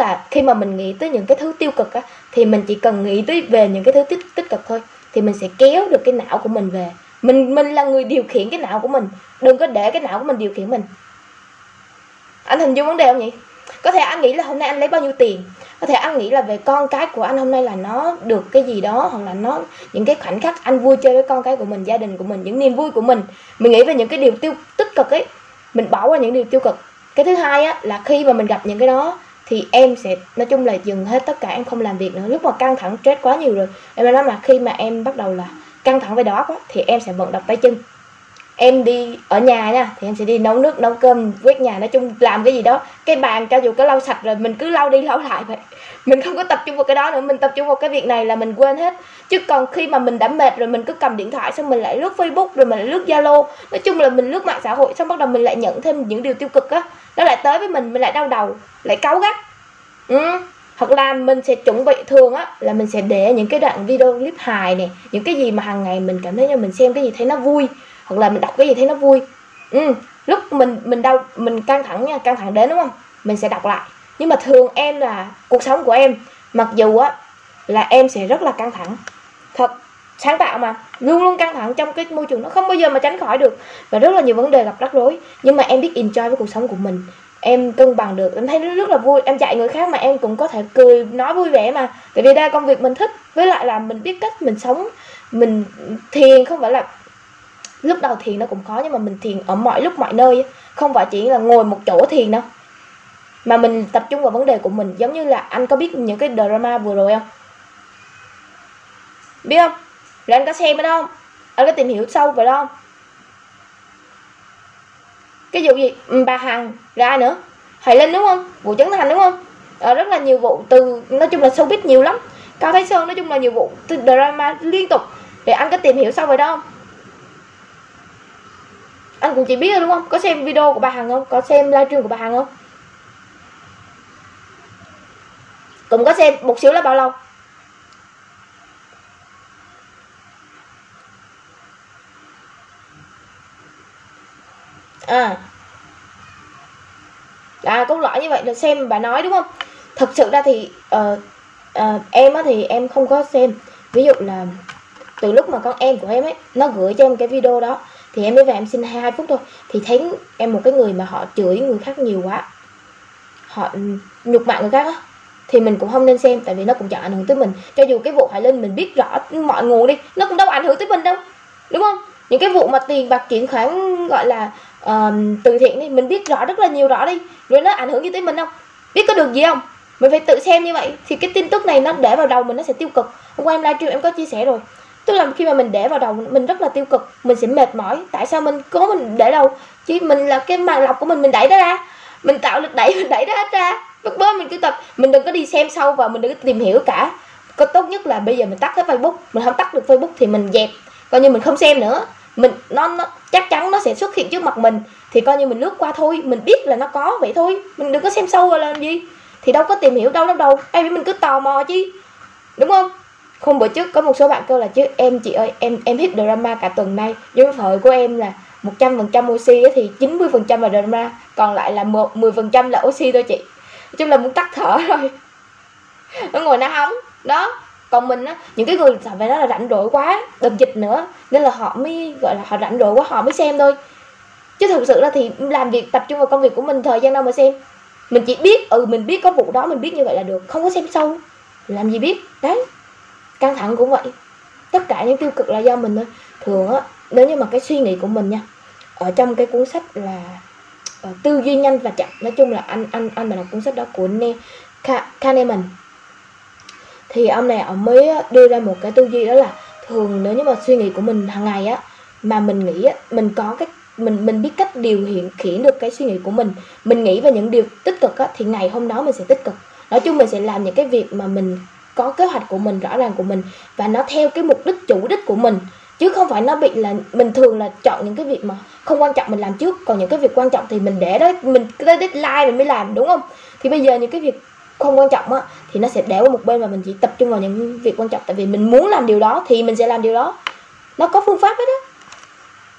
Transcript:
là khi mà mình nghĩ tới những cái thứ tiêu cực á, thì mình chỉ cần nghĩ tới về những cái thứ tích tích cực thôi. Thì mình sẽ kéo được cái não của mình về. Mình mình là người điều khiển cái não của mình. Đừng có để cái não của mình điều khiển mình. Anh hình dung vấn đề không nhỉ? Có thể anh nghĩ là hôm nay anh lấy bao nhiêu tiền? Có thể anh nghĩ là về con cái của anh hôm nay là nó được cái gì đó, hoặc là nó, những cái khoảnh khắc anh vui chơi với con cái của mình, gia đình của mình, những niềm vui của mình. Mình nghĩ về những cái điều tiêu, tích cực ấy. Mình bỏ qua những điều tiêu cực. Cái thứ hai á, là khi mà mình gặp những cái đó thì em sẽ, nói chung là dừng hết tất cả, em không làm việc nữa. Lúc mà căng thẳng, stress quá nhiều rồi, em nói là khi mà em bắt đầu là căng thẳng về đó quá thì em sẽ vận động tay chân. Em đi ở nhà nha, thì em sẽ đi nấu nước, nấu cơm, quét nhà, nói chung làm cái gì đó. Cái bàn cho dù có lau sạch rồi, mình cứ lau đi, lau lại vậy mình không có tập trung vào cái đó nữa, mình tập trung vào cái việc này là mình quên hết. Chứ còn khi mà mình đã mệt rồi, mình cứ cầm điện thoại xong mình lại lướt facebook rồi mình lại lướt zalo. Nói chung là mình lướt mạng xã hội xong bắt đầu mình lại nhận thêm những điều tiêu cực á. Nó lại tới với mình mình lại đau đầu, lại cáu gắt. Ừ. Hoặc là mình sẽ chuẩn bị thường á, là mình sẽ để những cái đoạn video clip hài này những cái gì mà hàng ngày mình cảm thấy như mình xem cái gì thấy nó vui, hoặc là mình đọc cái gì thấy nó vui. Ừ. Lúc mình mình đau, mình căng thẳng nha, căng thẳng đến đúng không? Mình sẽ đọc lại nhưng mà thường em là cuộc sống của em, mặc dù á, là em sẽ rất là căng thẳng. Thật, sáng tạo mà, luôn luôn căng thẳng trong cái môi trường nó không bao giờ mà tránh khỏi được. Và rất là nhiều vấn đề gặp rắc rối, nhưng mà em biết enjoy với cuộc sống của mình. Em cân bằng được, em thấy nó rất là vui. Em chạy người khác mà em cũng có thể cười, nói vui vẻ mà. Tại vì đa công việc mình thích, với lại là mình biết cách mình sống. Mình thiền không phải là, lúc đầu thiền nó cũng khó, nhưng mà mình thiền ở mọi lúc, mọi nơi không phải chỉ là ngồi một chỗ thiền đâu mà mình tập trung vào vấn đề của mình giống như là anh có biết những cái drama vừa rồi không? Biết không? Rồi anh có xem ở đâu không? Anh có tìm hiểu sâu về đó không? Cái vụ gì? Ừ, bà hằng ra nữa? Hoài linh đúng không? Vụ trấn thành đúng không? Ờ, rất là nhiều vụ từ nói chung là showbiz nhiều lắm. Cao thái sơn nói chung là nhiều vụ từ drama liên tục. Để anh có tìm hiểu sâu về đó không? Anh cũng chỉ biết rồi đúng không? Có xem video của bà hằng không? Có xem livestream của bà hằng không? Cùng có xem một xíu là bao lâu? À. À câu lõi như vậy là xem bà nói đúng không? Thực sự ra thì uh, uh, em á thì em không có xem. Ví dụ là từ lúc mà con em của em ấy nó gửi cho em cái video đó thì em mới về em xin hai phút thôi. Thì thấy em một cái người mà họ chửi người khác nhiều quá. Họ nhục mạ người khác á thì mình cũng không nên xem tại vì nó cũng chẳng ảnh hưởng tới mình. Cho dù cái vụ Hải Linh mình biết rõ mọi nguồn đi nó cũng đâu ảnh hưởng tới mình đâu đúng không? Những cái vụ mà tiền bạc chuyển khoản gọi là uh, từ thiện đi mình biết rõ rất là nhiều rõ đi rồi nó ảnh hưởng gì tới mình không? Biết có được gì không? Mình phải tự xem như vậy thì cái tin tức này nó để vào đầu mình nó sẽ tiêu cực. Hôm qua em livestream em có chia sẻ rồi. Tức là khi mà mình để vào đầu mình rất là tiêu cực mình sẽ mệt mỏi. Tại sao mình cố mình để đâu chứ mình là cái màng lọc của mình mình đẩy nó ra. Mình tạo lực đẩy mình đẩy nó hết ra lúc đó mình cứ tập mình đừng có đi xem sâu và mình đừng có tìm hiểu cả. Có tốt nhất là bây giờ mình tắt hết facebook mình không tắt được facebook thì mình dẹp coi như mình không xem nữa. Mình nó, nó chắc chắn nó sẽ xuất hiện trước mặt mình thì coi như mình lướt qua thôi mình biết là nó có vậy thôi. Mình đừng có xem sâu vào làm gì? Thì đâu có tìm hiểu đâu đâu đâu. Ai mình cứ tò mò chứ đúng không? Không bữa trước có một số bạn kêu là chứ em chị ơi em em hit drama cả tuần nay. Với thời của em là một trăm phần trăm oxy thì 90 phần trăm là drama còn lại là một mười phần trăm là oxy thôi chị chung là muốn tắt thở rồi. Nó ngồi nó hóng. Đó, còn mình á, những cái người phải đó là rảnh rỗi quá, đợt dịch nữa, nên là họ mới, gọi là, họ rảnh rỗi quá, họ mới xem thôi. Chứ thực sự là thì làm việc, tập trung vào công việc của mình, thời gian đâu mà xem. Mình chỉ biết ừ mình biết có vụ đó, mình biết như vậy là được, không có xem sâu. Làm gì biết? Đấy, căng thẳng cũng vậy. Tất cả những tiêu cực là do mình thôi. Thường á, nếu như mà cái suy nghĩ của mình nha, ở trong cái cuốn sách là uh, tư duy nhanh và chậm. Nói chung là anh anh anh mà đọc cuốn sách đó của Ne Kahneman. Thì ông này ông mới đưa ra một cái tư duy đó là thường nếu như mà suy nghĩ của mình hàng ngày á mà mình nghĩ á mình có cái mình mình biết cách điều khiển khiển được cái suy nghĩ của mình mình nghĩ về những điều tích cực á thì ngày hôm đó mình sẽ tích cực. Nói chung mình sẽ làm những cái việc mà mình có kế hoạch của mình rõ ràng của mình và nó theo cái mục đích chủ đích của mình chứ không phải nó bị là mình thường là chọn những cái việc mà không quan trọng mình làm trước. Còn những cái việc quan trọng thì mình để đó, mình cái deadline mình mới làm, đúng không? Thì bây giờ những cái việc không quan trọng á, thì nó sẽ để qua một bên và mình chỉ tập trung vào những việc quan trọng. Tại vì mình muốn làm điều đó thì mình sẽ làm điều đó. Nó có phương pháp hết á.